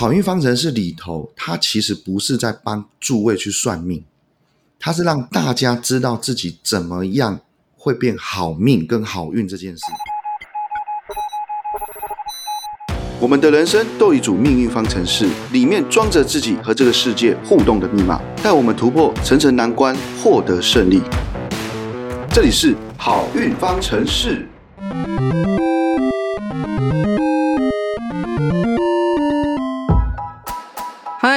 好运方程式里头，它其实不是在帮诸位去算命，它是让大家知道自己怎么样会变好命跟好运这件事。我们的人生都有一组命运方程式，里面装着自己和这个世界互动的密码，带我们突破层层难关，获得胜利。这里是好运方程式。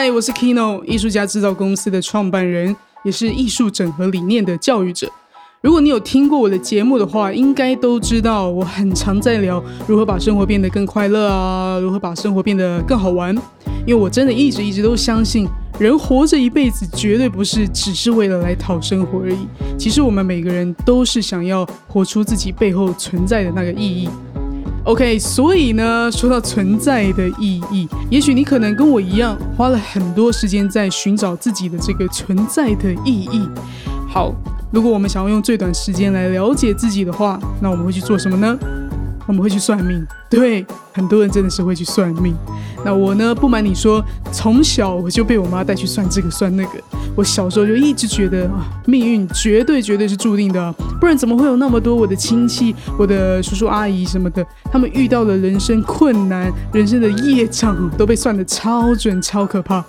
嗨，我是 Kino，艺术家制造公司的创办人，也是艺术整合理念的教育者。如果你有听过我的节目的话，应该都知道我很常在聊如何把生活变得更快乐啊，如何把生活变得更好玩。因为我真的一直一直都相信，人活着一辈子绝对不是只是为了来讨生活而已。其实我们每个人都是想要活出自己背后存在的那个意义。OK，所以呢，说到存在的意义，也许你可能跟我一样，花了很多时间在寻找自己的这个存在的意义。好。如果我们想要用最短时间来了解自己的话，那我们会去做什么呢？我们会去算命。对，很多人真的是会去算命。那我呢？不瞒你说，从小我就被我妈带去算这个算那个。我小时候就一直觉得啊，命运绝对绝对是注定的，不然怎么会有那么多我的亲戚、我的叔叔阿姨什么的，他们遇到了人生困难、人生的业障都被算得超准、超可怕。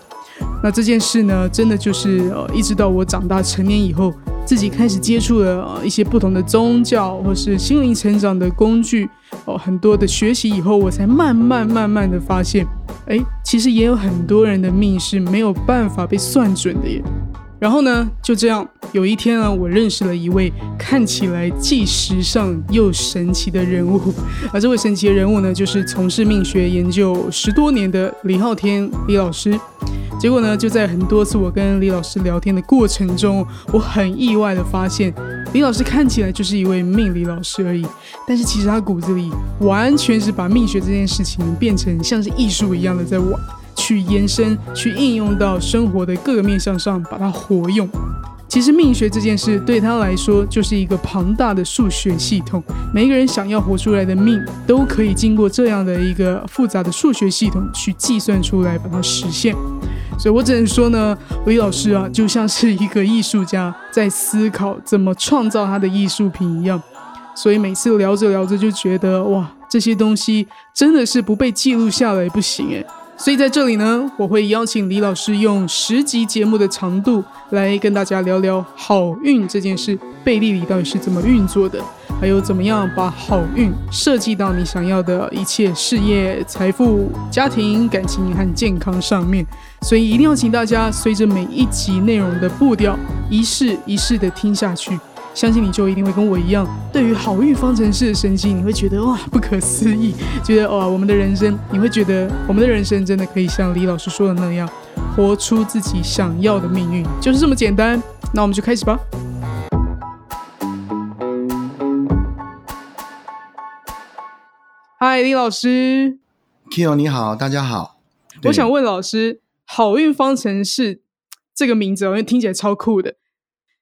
那这件事呢，真的就是呃，一直到我长大成年以后。自己开始接触了一些不同的宗教，或是心灵成长的工具，哦，很多的学习以后，我才慢慢慢慢的发现，哎，其实也有很多人的命是没有办法被算准的耶。然后呢，就这样，有一天呢，我认识了一位看起来既时尚又神奇的人物，而这位神奇的人物呢，就是从事命学研究十多年的李浩天李老师。结果呢，就在很多次我跟李老师聊天的过程中，我很意外的发现，李老师看起来就是一位命理老师而已，但是其实他骨子里完全是把命学这件事情变成像是艺术一样的在玩。去延伸，去应用到生活的各个面向上，把它活用。其实命学这件事对他来说就是一个庞大的数学系统，每一个人想要活出来的命，都可以经过这样的一个复杂的数学系统去计算出来，把它实现。所以我只能说呢，李老师啊，就像是一个艺术家在思考怎么创造他的艺术品一样。所以每次聊着聊着就觉得，哇，这些东西真的是不被记录下来不行诶。所以在这里呢，我会邀请李老师用十集节目的长度来跟大家聊聊好运这件事，贝利里到底是怎么运作的，还有怎么样把好运设计到你想要的一切事业、财富、家庭、感情和健康上面。所以一定要请大家随着每一集内容的步调，一试一试的听下去。相信你就一定会跟我一样，对于好运方程式的神奇，你会觉得哇不可思议，觉得哇我们的人生，你会觉得我们的人生真的可以像李老师说的那样，活出自己想要的命运，就是这么简单。那我们就开始吧。嗨，李老师，Kyo 你好，大家好。我想问老师，好运方程式这个名字，因为听起来超酷的。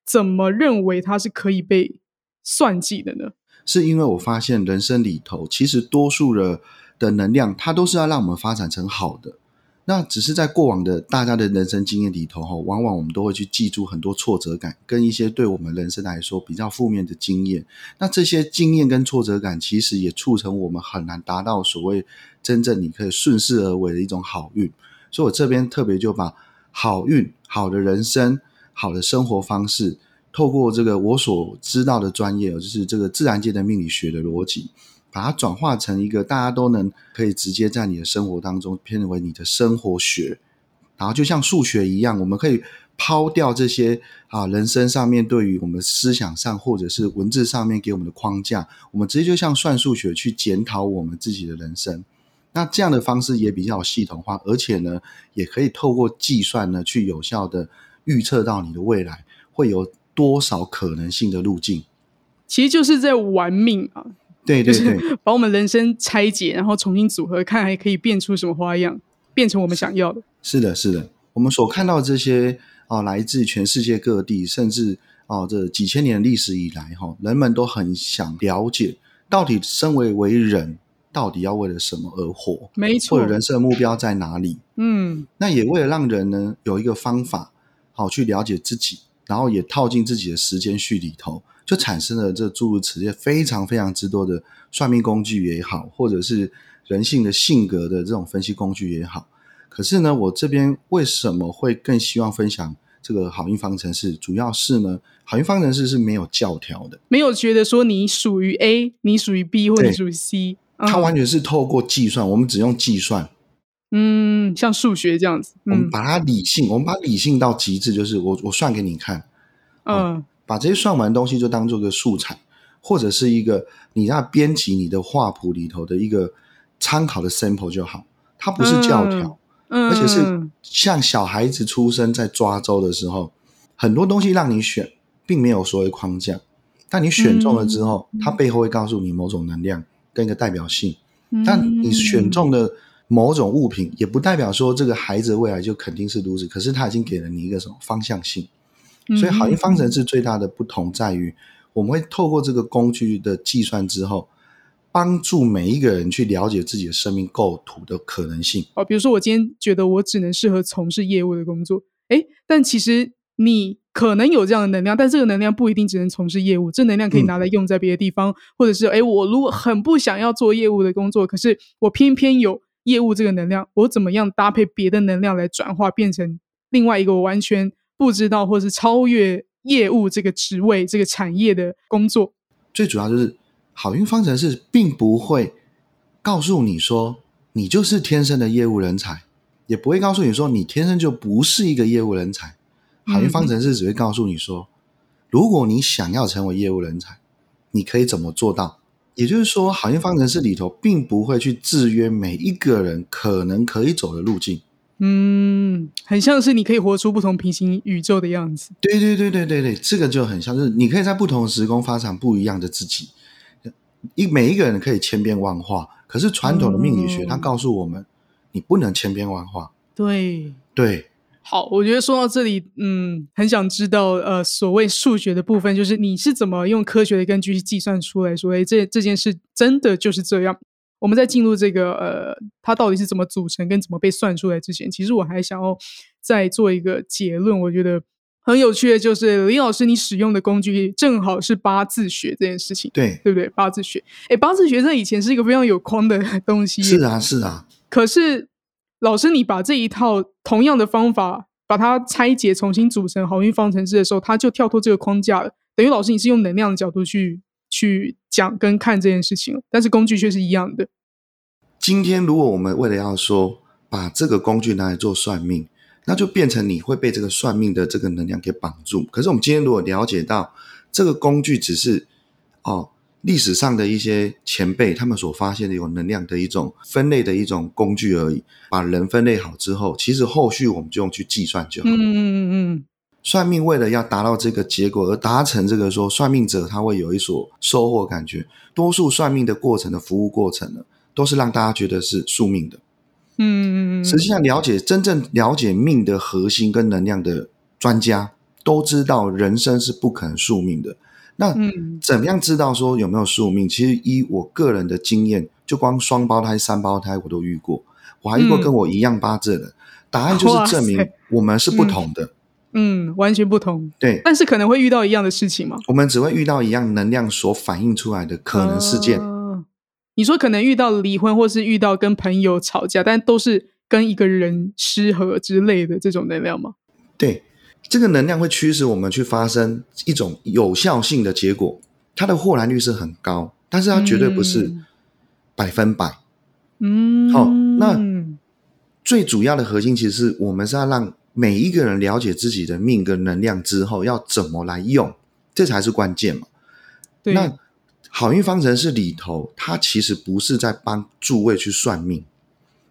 怎么认为它是可以被算计的呢？是因为我发现人生里头，其实多数的的能量，它都是要让我们发展成好的。那只是在过往的大家的人生经验里头，哈，往往我们都会去记住很多挫折感，跟一些对我们人生来说比较负面的经验。那这些经验跟挫折感，其实也促成我们很难达到所谓真正你可以顺势而为的一种好运。所以我这边特别就把好运、好的人生。好的生活方式，透过这个我所知道的专业，就是这个自然界的命理学的逻辑，把它转化成一个大家都能可以直接在你的生活当中变为你的生活学，然后就像数学一样，我们可以抛掉这些啊人生上面对于我们思想上或者是文字上面给我们的框架，我们直接就像算数学去检讨我们自己的人生。那这样的方式也比较系统化，而且呢，也可以透过计算呢去有效的。预测到你的未来会有多少可能性的路径，其实就是在玩命啊！对对对，把我们人生拆解，然后重新组合，看还可以变出什么花样，变成我们想要的。是的，是的，我们所看到这些啊，来自全世界各地，甚至啊，这几千年历史以来，哈，人们都很想了解，到底身为为人，到底要为了什么而活，没错或者，人生的目标在哪里。嗯那也为了让人呢有一个方法，好去了解自己，然后也套进自己的时间序里头，就产生了这诸如此类非常非常之多的算命工具也好，或者是人性的性格的这种分析工具也好。可是呢，我这边为什么会更希望分享这个好运方程式？主要是呢，好运方程式是没有教条的，没有觉得说你属于 A，你属于 B 或对你属于 C，它嗯完全是透过计算，我们只用计算，嗯，像数学这样子，嗯。我们把它理性，我们把理性到极致，就是我我算给你看，嗯把这些算完的东西就当做个素材，或者是一个你要编辑你的画谱里头的一个参考的 sample 就好，它不是教条，嗯，而且是像小孩子出生在抓周的时候，很多东西让你选，并没有所谓框架，但你选中了之后，嗯它背后会告诉你某种能量跟一个代表性，嗯但你选中的某种物品，也不代表说这个孩子未来就肯定是如此，可是他已经给了你一个什么方向性。嗯所以好运方程式最大的不同在于，我们会透过这个工具的计算之后，帮助每一个人去了解自己的生命构图的可能性。哦，比如说我今天觉得我只能适合从事业务的工作，诶，但其实你可能有这样的能量，但这个能量不一定只能从事业务，这能量可以嗯拿来用在别的地方，或者是诶，我如果很不想要做业务的工作，可是我偏偏有业务这个能量，我怎么样搭配别的能量来转化，变成另外一个我完全不知道或是超越业务这个职位、这个产业的工作？最主要就是好运方程式并不会告诉你说你就是天生的业务人才，也不会告诉你说你天生就不是一个业务人才。好运方程式只会告诉你说，如果你想要成为业务人才，你可以怎么做到。也就是说，好运方程式里头并不会去制约每一个人可能可以走的路径。嗯，很像是你可以活出不同平行宇宙的样子。对对对对对对，这个就很像，就是你可以在不同时空发展不一样的自己。一每一个人可以千变万化，可是传统的命理学哦它告诉我们，你不能千变万化。对，对，好，我觉得说到这里，嗯，很想知道，呃，所谓数学的部分，就是你是怎么用科学的根据去计算出来说，哎，这这件事真的就是这样。我们在进入这个呃，它到底是怎么组成跟怎么被算出来之前，其实我还想要再做一个结论。我觉得很有趣的就是，林老师你使用的工具正好是八字学这件事情，对，对不对？八字学，哎，八字学在以前是一个非常有框的 东西，是啊，是啊，可是老师，你把这一套同样的方法把它拆解、重新组成好运方程式的时候，它就跳脱这个框架了。等于老师你是用能量的角度去去讲跟看这件事情，但是工具却是一样的。今天如果我们为了要说把这个工具拿来做算命，那就变成你会被这个算命的这个能量给绑住。可是我们今天如果了解到这个工具只是哦历史上的一些前辈他们所发现的有能量的一种分类的一种工具而已，把人分类好之后，其实后续我们就用去计算就好。嗯嗯嗯嗯，算命为了要达到这个结果而达成这个说算命者他会有一所收获感觉，多数算命的过程的服务过程呢，都是让大家觉得是宿命的。嗯嗯嗯，实际上，了解真正了解命的核心跟能量的专家都知道，人生是不可能宿命的。那嗯怎么样知道说有没有宿命？其实依我个人的经验，就光双胞胎、三胞胎我都遇过，我还遇过嗯跟我一样八字的。答案就是证明我们是不同的。嗯，完全不同，对，但是可能会遇到一样的事情嘛？我们只会遇到一样能量所反映出来的可能事件。哦你说可能遇到离婚，或是遇到跟朋友吵架，但都是跟一个人失和之类的这种能量吗？对，这个能量会驱使我们去发生一种有效性的结果，它的获然率是很高，但是它绝对不是嗯百分百。嗯，好那最主要的核心其实是我们是要让每一个人了解自己的命跟能量之后，要怎么来用，这才是关键嘛。对，那好运方程式里头，它其实不是在帮诸位去算命，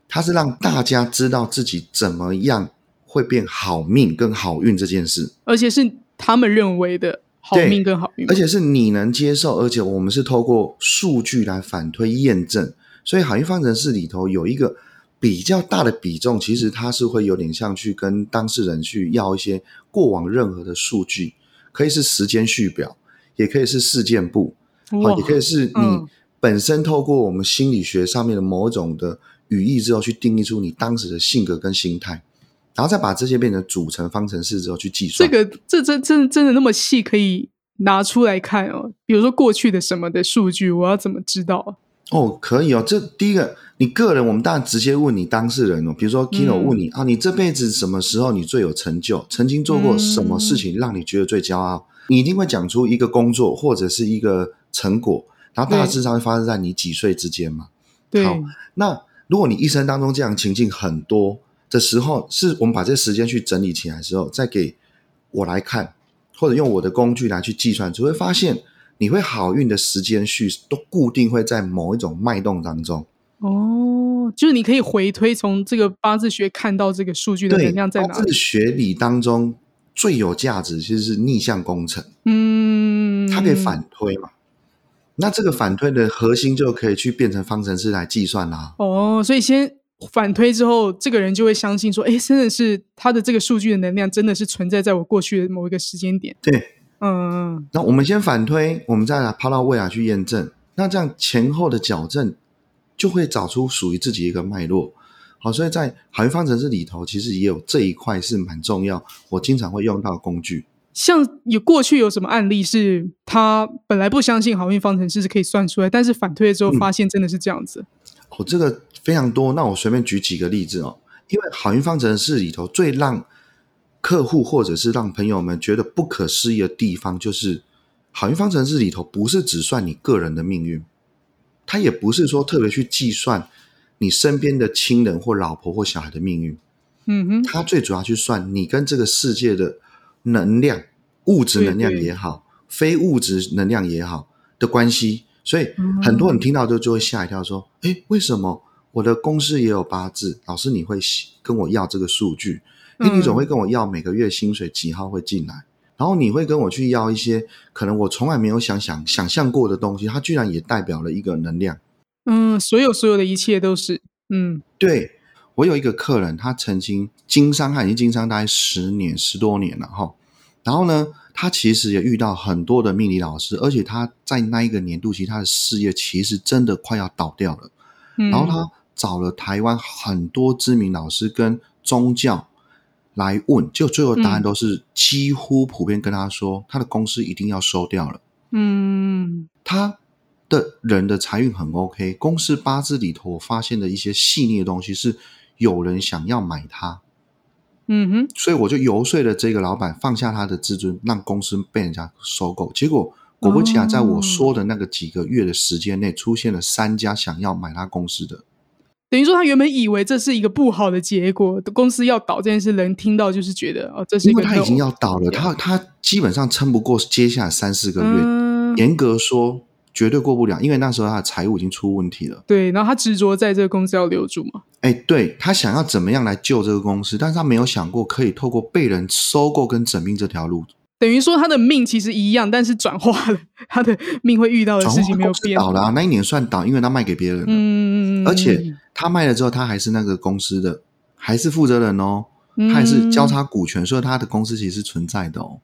它是让大家知道自己怎么样会变好命跟好运这件事。而且是他们认为的好命跟好运，而且是你能接受，而且我们是透过数据来反推验证，所以好运方程式里头有一个比较大的比重，其实它是会有点像去跟当事人去要一些过往任何的数据，可以是时间序表，也可以是事件簿，好，也可以是你嗯本身透过我们心理学上面的某种的语义之后，去定义出你当时的性格跟心态，然后再把这些变成组成方程式之后去计算。这个这真真真的那么细可以拿出来看哦？比如说过去的什么的数据，我要怎么知道？哦，可以哦。这第一个，你个人，我们当然直接问你当事人哦。比如说 Kino 问你啊，你这辈子什么时候你最有成就？曾经做过什么事情让你觉得最骄傲？你一定会讲出一个工作或者是一个成果，然后大致上会发生在你几岁之间嘛？对。好，那如果你一生当中这样情境很多的时候，是我们把这时间去整理起来之后，再给我来看，或者用我的工具来去计算，只会发现。你会好运的时间序都固定会在某一种脉动当中哦，就是你可以回推从这个八字学看到这个数据的能量在哪？八字学理当中最有价值其实是逆向工程，嗯，它可以反推嘛？那这个反推的核心就可以去变成方程式来计算啦。哦，所以先反推之后，这个人就会相信说，哎，真的是他的这个数据的能量真的是存在在我过去的某一个时间点。对。嗯，那我们先反推，我们再来抛到未来去验证。那这样前后的矫正就会找出属于自己一个脉络。好，所以在好运方程式里头，其实也有这一块是蛮重要，我经常会用到工具。像有过去有什么案例是他本来不相信好运方程式是可以算出来，但是反推了之后发现真的是这样子。哦，这个非常多。那我随便举几个例子哦，因为好运方程式里头最让客户或者是让朋友们觉得不可思议的地方，就是好运方程式里头不是只算你个人的命运，它也不是说特别去计算你身边的亲人或老婆或小孩的命运。嗯哼，它最主要去算你跟这个世界的能量、物质能量也好，非物质能量也好的关系。所以很多人听到就就会吓一跳，说：“哎，为什么我的公司也有八字？老师，你会跟我要这个数据？”你总会跟我要每个月薪水几号会进来，然后你会跟我去要一些可能我从来没有想想想象过的东西，它居然也代表了一个能量。嗯，所有所有的一切都是，嗯，对我有一个客人，他曾经经商，他已经经商大概十年十多年了哈。然后呢，他其实也遇到很多的命理老师，而且他在那一个年度，其实他的事业其实真的快要倒掉了。然后他找了台湾很多知名老师跟宗教。来问，就最后答案都是几乎普遍跟他说，他的公司一定要收掉了。嗯，他的人的财运很 OK，公司八字里头我发现的一些细腻的东西是有人想要买它。嗯哼，所以我就游说了这个老板放下他的自尊，让公司被人家收购。结果果不其然，在我说的那个几个月的时间内，出现了三家想要买他公司的。等于说，他原本以为这是一个不好的结果，公司要倒这件事，人听到就是觉得哦，这是因为他已经要倒了，他他基本上撑不过接下来三四个月，严格说绝对过不了，因为那时候他的财务已经出问题了。对，然后他执着在这个公司要留住嘛？哎，对他想要怎么样来救这个公司，但是他没有想过可以透过被人收购跟整并这条路。等于说他的命其实一样，但是转化了他的命会遇到的事情没有变。倒了那一年算倒，因为他卖给别人了。嗯，而且他卖了之后，他还是那个公司的，还是负责人哦，他还是交叉股权，所以他的公司其实是存在的哦。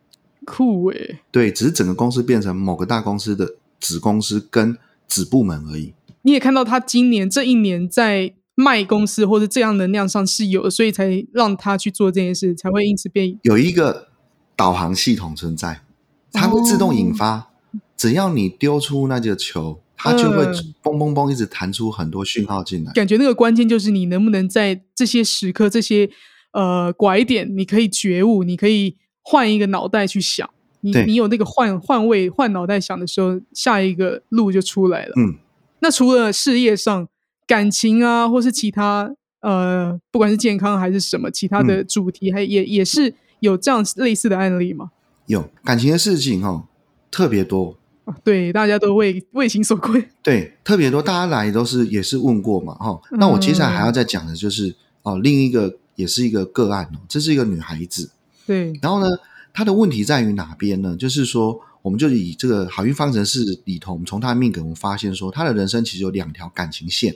酷诶，对，只是整个公司变成某个大公司的子公司跟子部门而已。你也看到他今年这一年在卖公司或者这样能量上是有，所以才让他去做这件事，才会因此变有一个。导航系统存在，它会自动引发。只要你丢出那个球，它就会嘣嘣嘣一直弹出很多讯号进来。感觉那个关键就是你能不能在这些时刻、这些呃拐点，你可以觉悟，你可以换一个脑袋去想。你你有那个换换位、换脑袋想的时候，下一个路就出来了。嗯，那除了事业上、感情啊，或是其他呃，不管是健康还是什么其他的主题，还也也是。有这样类似的案例吗？有感情的事情哦，特别多。对，大家都为为情所困。对，特别多，大家来都是也是问过嘛，哈。那我接下来还要再讲的就是哦，另一个也是一个个案哦，这是一个女孩子。对。然后呢，她的问题在于哪边呢？就是说，我们就以这个好运方程式里头，我们从她的命格，我们发现说，她的人生其实有两条感情线。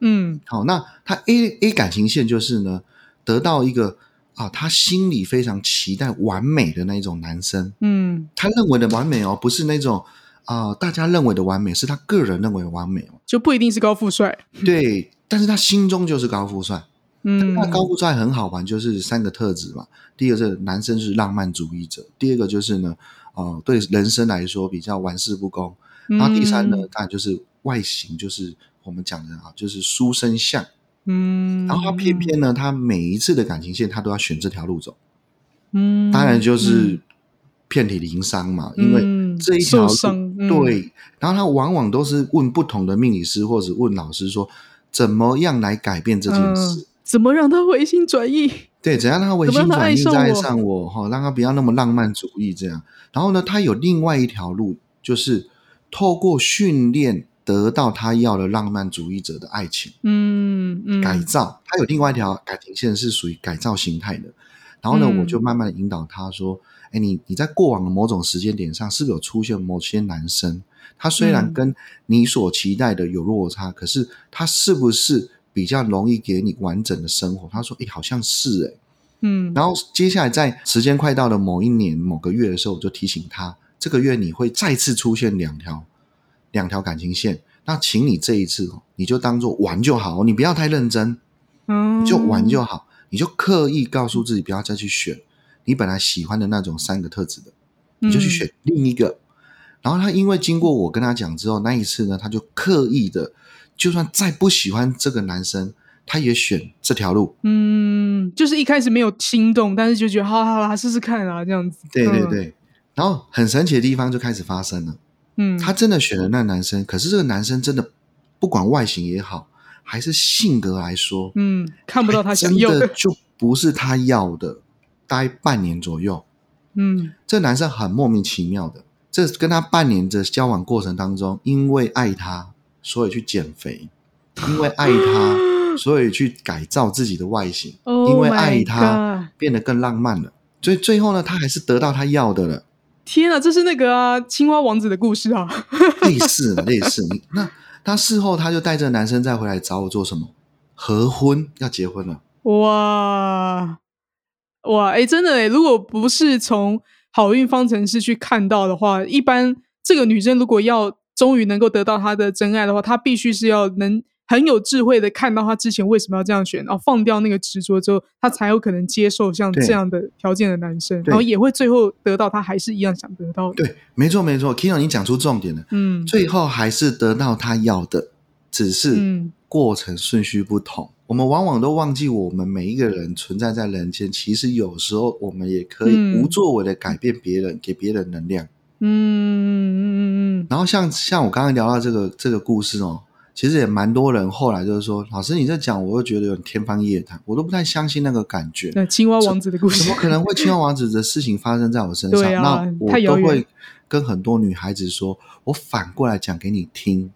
嗯。好，那她 A A 感情线就是呢，得到一个。啊，他心里非常期待完美的那一种男生，嗯，他认为的完美哦，不是那种啊、大家认为的完美，是他个人认为的完美哦。就不一定是高富帅。对，但是他心中就是高富帅。嗯，那高富帅很好玩，就是三个特质嘛。第一个是男生是浪漫主义者，第二个就是呢，呃，对人生来说比较玩世不恭。然后第三呢，当然就是外形，就是我们讲的啊，就是书生相。嗯，然后他偏偏呢，他每一次的感情线，他都要选这条路走。嗯，当然就是遍体鳞伤嘛，因为嗯这一条路嗯对，然后他往往都是问不同的命理师或者问老师说，怎么样来改变这件事。嗯怎么让他回心转意？对，怎样让他回心转意，再爱爱上我上我哈，让他不要那么浪漫主义这样。然后呢，他有另外一条路，就是透过训练得到他要的浪漫主义者的爱情。嗯嗯，改造，他有另外一条感情线是属于改造形态的。然后呢，嗯我就慢慢的引导他说：“哎，你你在过往的某种时间点上，是不是有出现某些男生？他虽然嗯跟你所期待的有落差，可是他是不是比较容易给你完整的生活？”他说：“哎，好像是哎。”嗯，然后接下来在时间快到了某一年某个月的时候，我就提醒他，这个月你会再次出现两条两条感情线。那请你这一次哦，你就当做玩就好，你不要太认真。嗯你就玩就好，你就刻意告诉自己不要再去选你本来喜欢的那种三个特质的，你就去选另一个。然后他因为经过我跟他讲之后，那一次呢，他就刻意的，就算再不喜欢这个男生，他也选这条路。嗯，就是一开始没有心动，但是就觉得好好啦，试试看啊，这样子。嗯，对对对，然后很神奇的地方就开始发生了，嗯，他真的选了那男生，可是这个男生真的不管外形也好，还是性格来说，嗯看不到他想要真的就不是他要的。待半年左右，嗯。这男生很莫名其妙的，这跟他半年的交往过程当中，因为爱他，所以去减肥；因为爱他，所以去改造自己的外形；Oh 因为爱他变得更浪漫了。所以最后呢，他还是得到他要的了，天啊，这是那个啊，青蛙王子的故事啊。类 似类似。你那他事后他就带着男生再回来找我做什么？合婚要结婚了。哇哇，哎，真的哎，如果不是从好运方程式去看到的话，一般这个女生如果要终于能够得到她的真爱的话，她必须是要能很有智慧的看到他之前为什么要这样选，然后放掉那个执着之后，他才有可能接受像这样的条件的男生，然后也会最后得到他还是一样想得到的。对，没错没错，Kino 你讲出重点了，嗯。最后还是得到他要的，只是嗯。过程顺序不同。我们往往都忘记，我们每一个人存在在人间，其实有时候我们也可以嗯。无作为的改变别人，给别人能量。嗯嗯嗯。然后像像我刚刚聊到这个这个故事哦，其实也蛮多人后来就是说，老师你这讲，我又觉得有点天方夜谭，我都不太相信那个感觉。那青蛙王子的故事怎么可能会青蛙王子的事情发生在我身上？啊那我都会跟很多女孩子说，我反过来讲给你听。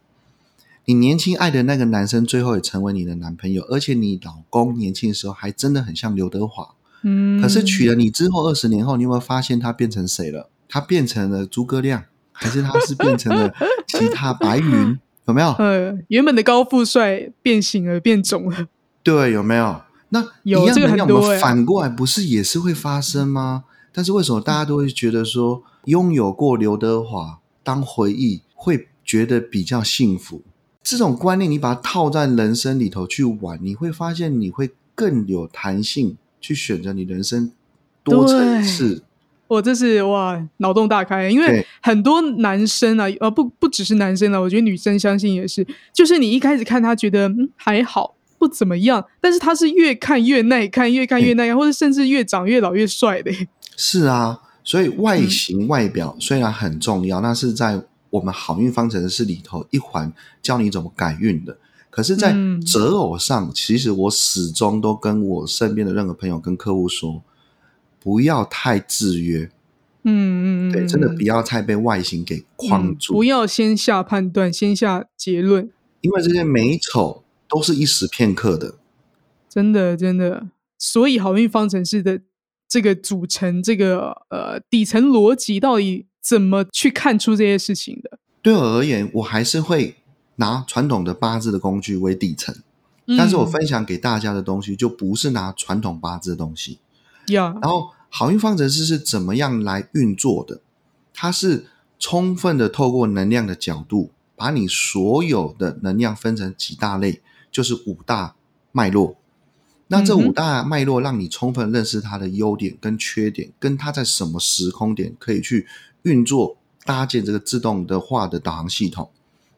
你年轻爱的那个男生，最后也成为你的男朋友，而且你老公年轻的时候还真的很像刘德华。嗯，可是娶了你之后，二十年后，你有没有发现他变成谁了？他变成了诸葛亮，还是他是变成了其他白云？有没有？呃，原本的高富帅变形了，变肿了。对，有没有？那有这个很多欸我们反过来不是也是会发生吗？但是为什么大家都会觉得说，拥有过刘德华当回忆，会觉得比较幸福？这种观念，你把它套在人生里头去玩，你会发现你会更有弹性去选择你人生多层次。我这是哇，脑洞大开，因为很多男生啊，呃，不不只是男生啊，我觉得女生相信也是，就是你一开始看他觉得嗯还好，不怎么样，但是他是越看越耐看，越看越耐看，或者甚至越长越老越帅的。是啊，所以外形外表虽然很重要，那是在我们好运方程式里头一环教你怎么改运的。可是，在嗯。择偶上，其实我始终都跟我身边的任何朋友跟客户说，不要太制约，嗯嗯嗯，对，真的嗯不要太被外形给框嗯住，不要先下判断，先下结论，因为这些美丑都是一时片刻的。真的真的。所以好运方程式的这个组成，这个呃底层逻辑，到底怎么去看出这些事情的？对我而言，我还是会拿传统的八字的工具为底层，但是我嗯分享给大家的东西就不是拿传统八字的东西。呀，然后好运方程式是怎么样来运作的？它是充分的透过能量的角度，把你所有的能量分成几大类，就是五大脉络。那这五大脉络让你充分认识它的优点跟缺点，跟它在什么时空点可以去运作搭建这个自动的化的导航系统。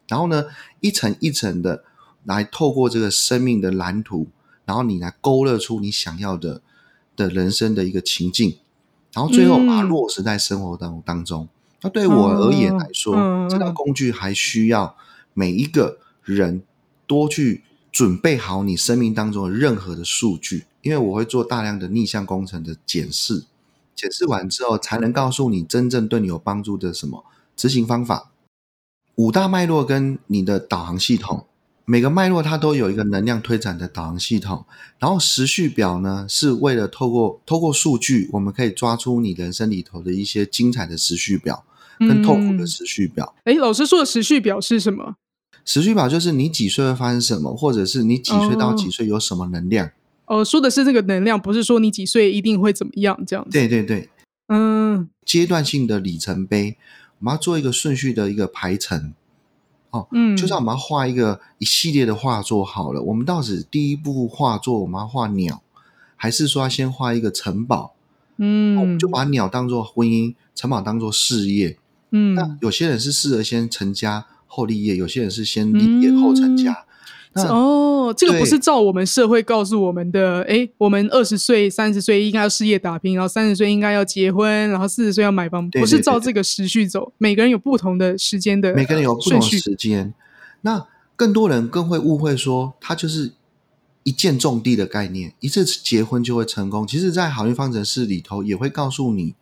然后呢，一层一层的来透过这个生命的蓝图，然后你来勾勒出你想要的的人生的一个情境，然后最后把它落实在生活当当中。那对我而言来说，这套工具还需要每一个人多去准备好你生命当中的任何的数据，因为我会做大量的逆向工程的检视，检视完之后才能告诉你真正对你有帮助的什么执行方法。五大脉络跟你的导航系统，每个脉络它都有一个能量推展的导航系统，然后时序表呢是为了透过透过数据，我们可以抓出你人生里头的一些精彩的时序表。跟痛苦的时序表。哎，老师说的时序表是什么？时序表就是你几岁会发生什么，或者是你几岁到几岁有什么能量。哦，说的是这个能量，不是说你几岁一定会怎么样这样。对对对，嗯，阶段性的里程碑，我们要做一个顺序的一个排程。哦，嗯，就算我们要画一个一系列的画作好了，我们到底第一步画作我们要画鸟，还是说要先画一个城堡？嗯，我们就把鸟当做婚姻，城堡当做事业。嗯，那有些人是适合先成家后立业，有些人是先立业后成家。哦，这个不是照我们社会告诉我们的，哎，我们二十岁、三十岁应该要事业打拼，然后三十岁应该要结婚，然后四十岁要买房，不是照这个时序走。每个人有不同的时间的，每个人有不同时间。那更多人更会误会说，他就是一箭中地的概念，一次结婚就会成功。其实，在好运方程式里头，也会告诉你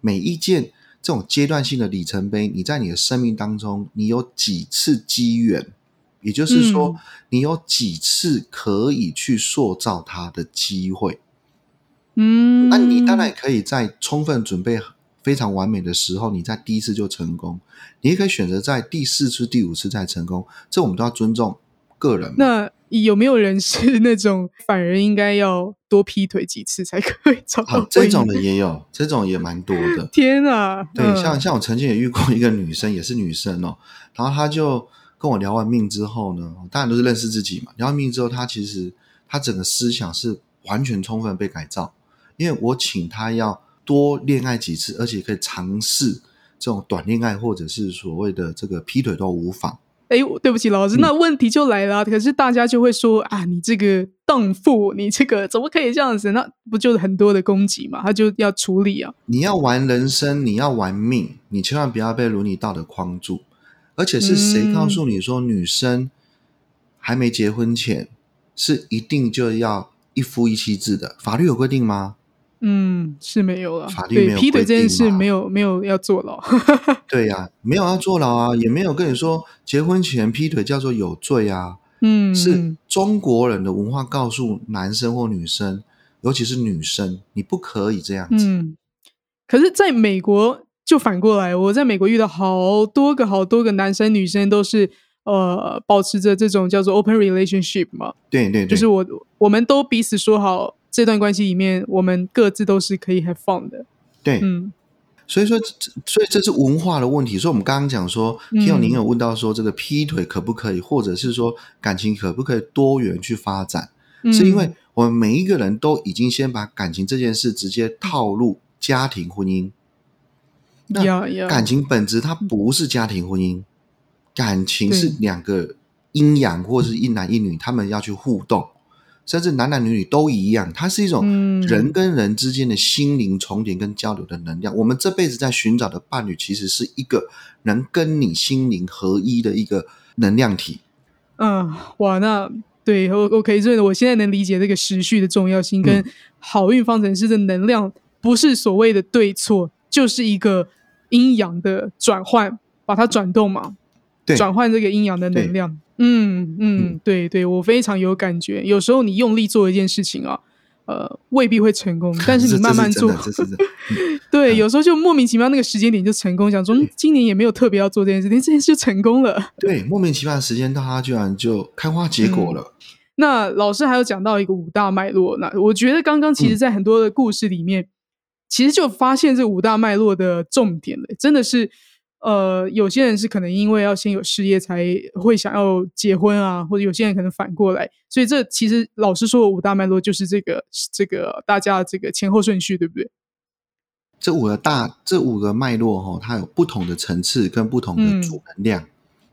每一件。这种阶段性的里程碑，你在你的生命当中，你有几次机缘，也就是说，你有几次可以去塑造它的机会。嗯，那你当然也可以在充分准备、非常完美的时候，你在第一次就成功。你也可以选择在第四次、第五次再成功，这我们都要尊重个人。那有没有人是那种反而应该要？多劈腿几次才可以找到？这种的也有，这种也蛮多的。天啊！对，像像我曾经也遇过一个女生，也是女生哦。然后她就跟我聊完命之后呢，当然都是认识自己嘛。聊完命之后，他其实他整个思想是完全充分被改造，因为我请他要多恋爱几次，而且可以尝试这种短恋爱，或者是所谓的这个劈腿都无妨。哎，对不起，老师，那问题就来了。可是大家就会说啊，你这个荡妇，你这个怎么可以这样子？那不就是很多的攻击嘛？他就要处理啊。你要玩人生，你要玩命，你千万不要被伦理道德框住。而且是谁告诉你说女生还没结婚前是一定就要一夫一妻制的？法律有规定吗？嗯，是没有了。法律没有劈腿这件事没有没有要坐牢。对呀，没有要坐牢啊，也没有跟你说结婚前劈腿叫做有罪啊。嗯，是中国人的文化告诉男生或女生，尤其是女生，你不可以这样子。嗯，可是在美国就反过来，我在美国遇到好多个好多个男生女生都是呃保持着这种叫做 open relationship 嘛。对对，就是我我们都彼此说好。这段关系里面，我们各自都是可以 have fun 的。对，嗯，所以说，所以这是文化的问题。所以，我们刚刚讲说，听友您有问到说，这个劈腿可不可以，或者是说感情可不可以多元去发展？是因为我们每一个人都已经先把感情这件事直接套入家庭婚姻。那感情本质它不是家庭婚姻，感情是两个阴阳或者是一男一女，他们要去互动。甚至男男女女都一样，它是一种人跟人之间的心灵重叠跟交流的能量。我们这辈子在寻找的伴侣，其实是一个能跟你心灵合一的一个能量体。嗯，哇，那对，O OK，所以我现在能理解这个时序的重要性，跟好运方程式的能量不是所谓的对错，就是一个阴阳的转换，把它转动嘛，转换这个阴阳的能量。嗯嗯，对对，我非常有感觉。有时候你用力做一件事情啊，呃，未必会成功，但是你慢慢做，对，有时候就莫名其妙那个时间点就成功。想说今年也没有特别要做这件事情，这件事就成功了。对，莫名其妙的时间到，它居然就开花结果了。那老师还有讲到一个五大脉络，那我觉得刚刚其实在很多的故事里面，其实就发现这五大脉络的重点了，真的是呃，有些人是可能因为要先有事业才会想要结婚啊，或者有些人可能反过来，所以这其实老实说，五大脉络就是这个这个大家这个前后顺序，对不对？这五个大这五个脉络哈，它有不同的层次跟不同的主能量。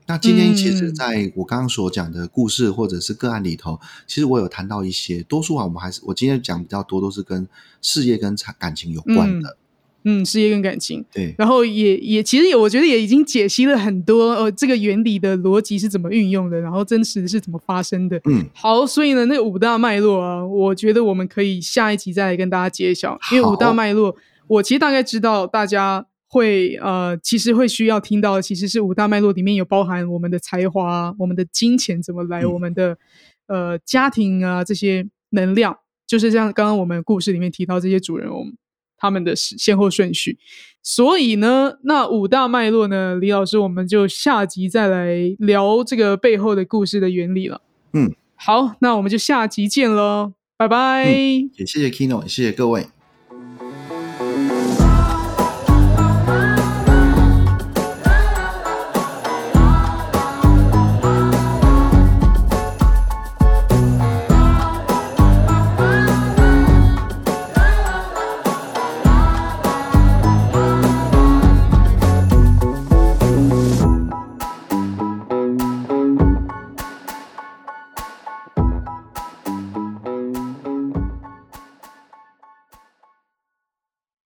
那今天其实在我刚刚所讲的故事或者是个案里头，其实我有谈到一些，多数啊，我们还是我今天讲比较多都是跟事业跟感情有关的。嗯，事业跟感情，对，然后也也其实也我觉得也已经解析了很多呃，这个原理的逻辑是怎么运用的，然后真实是怎么发生的。嗯，好，所以呢，那五大脉络啊，我觉得我们可以下一集再来跟大家揭晓，因为五大脉络，我其实大概知道大家会呃，其实会需要听到，其实是五大脉络里面有包含我们的才华、我们的金钱怎么来、我们的呃家庭啊这些能量，就是像刚刚我们故事里面提到这些主人翁。他们的先后顺序，所以呢，那五大脉络呢，李老师，我们就下集再来聊这个背后的故事的原理了。嗯，好，那我们就下集见喽，拜拜。也谢谢 Kino，也谢谢各位。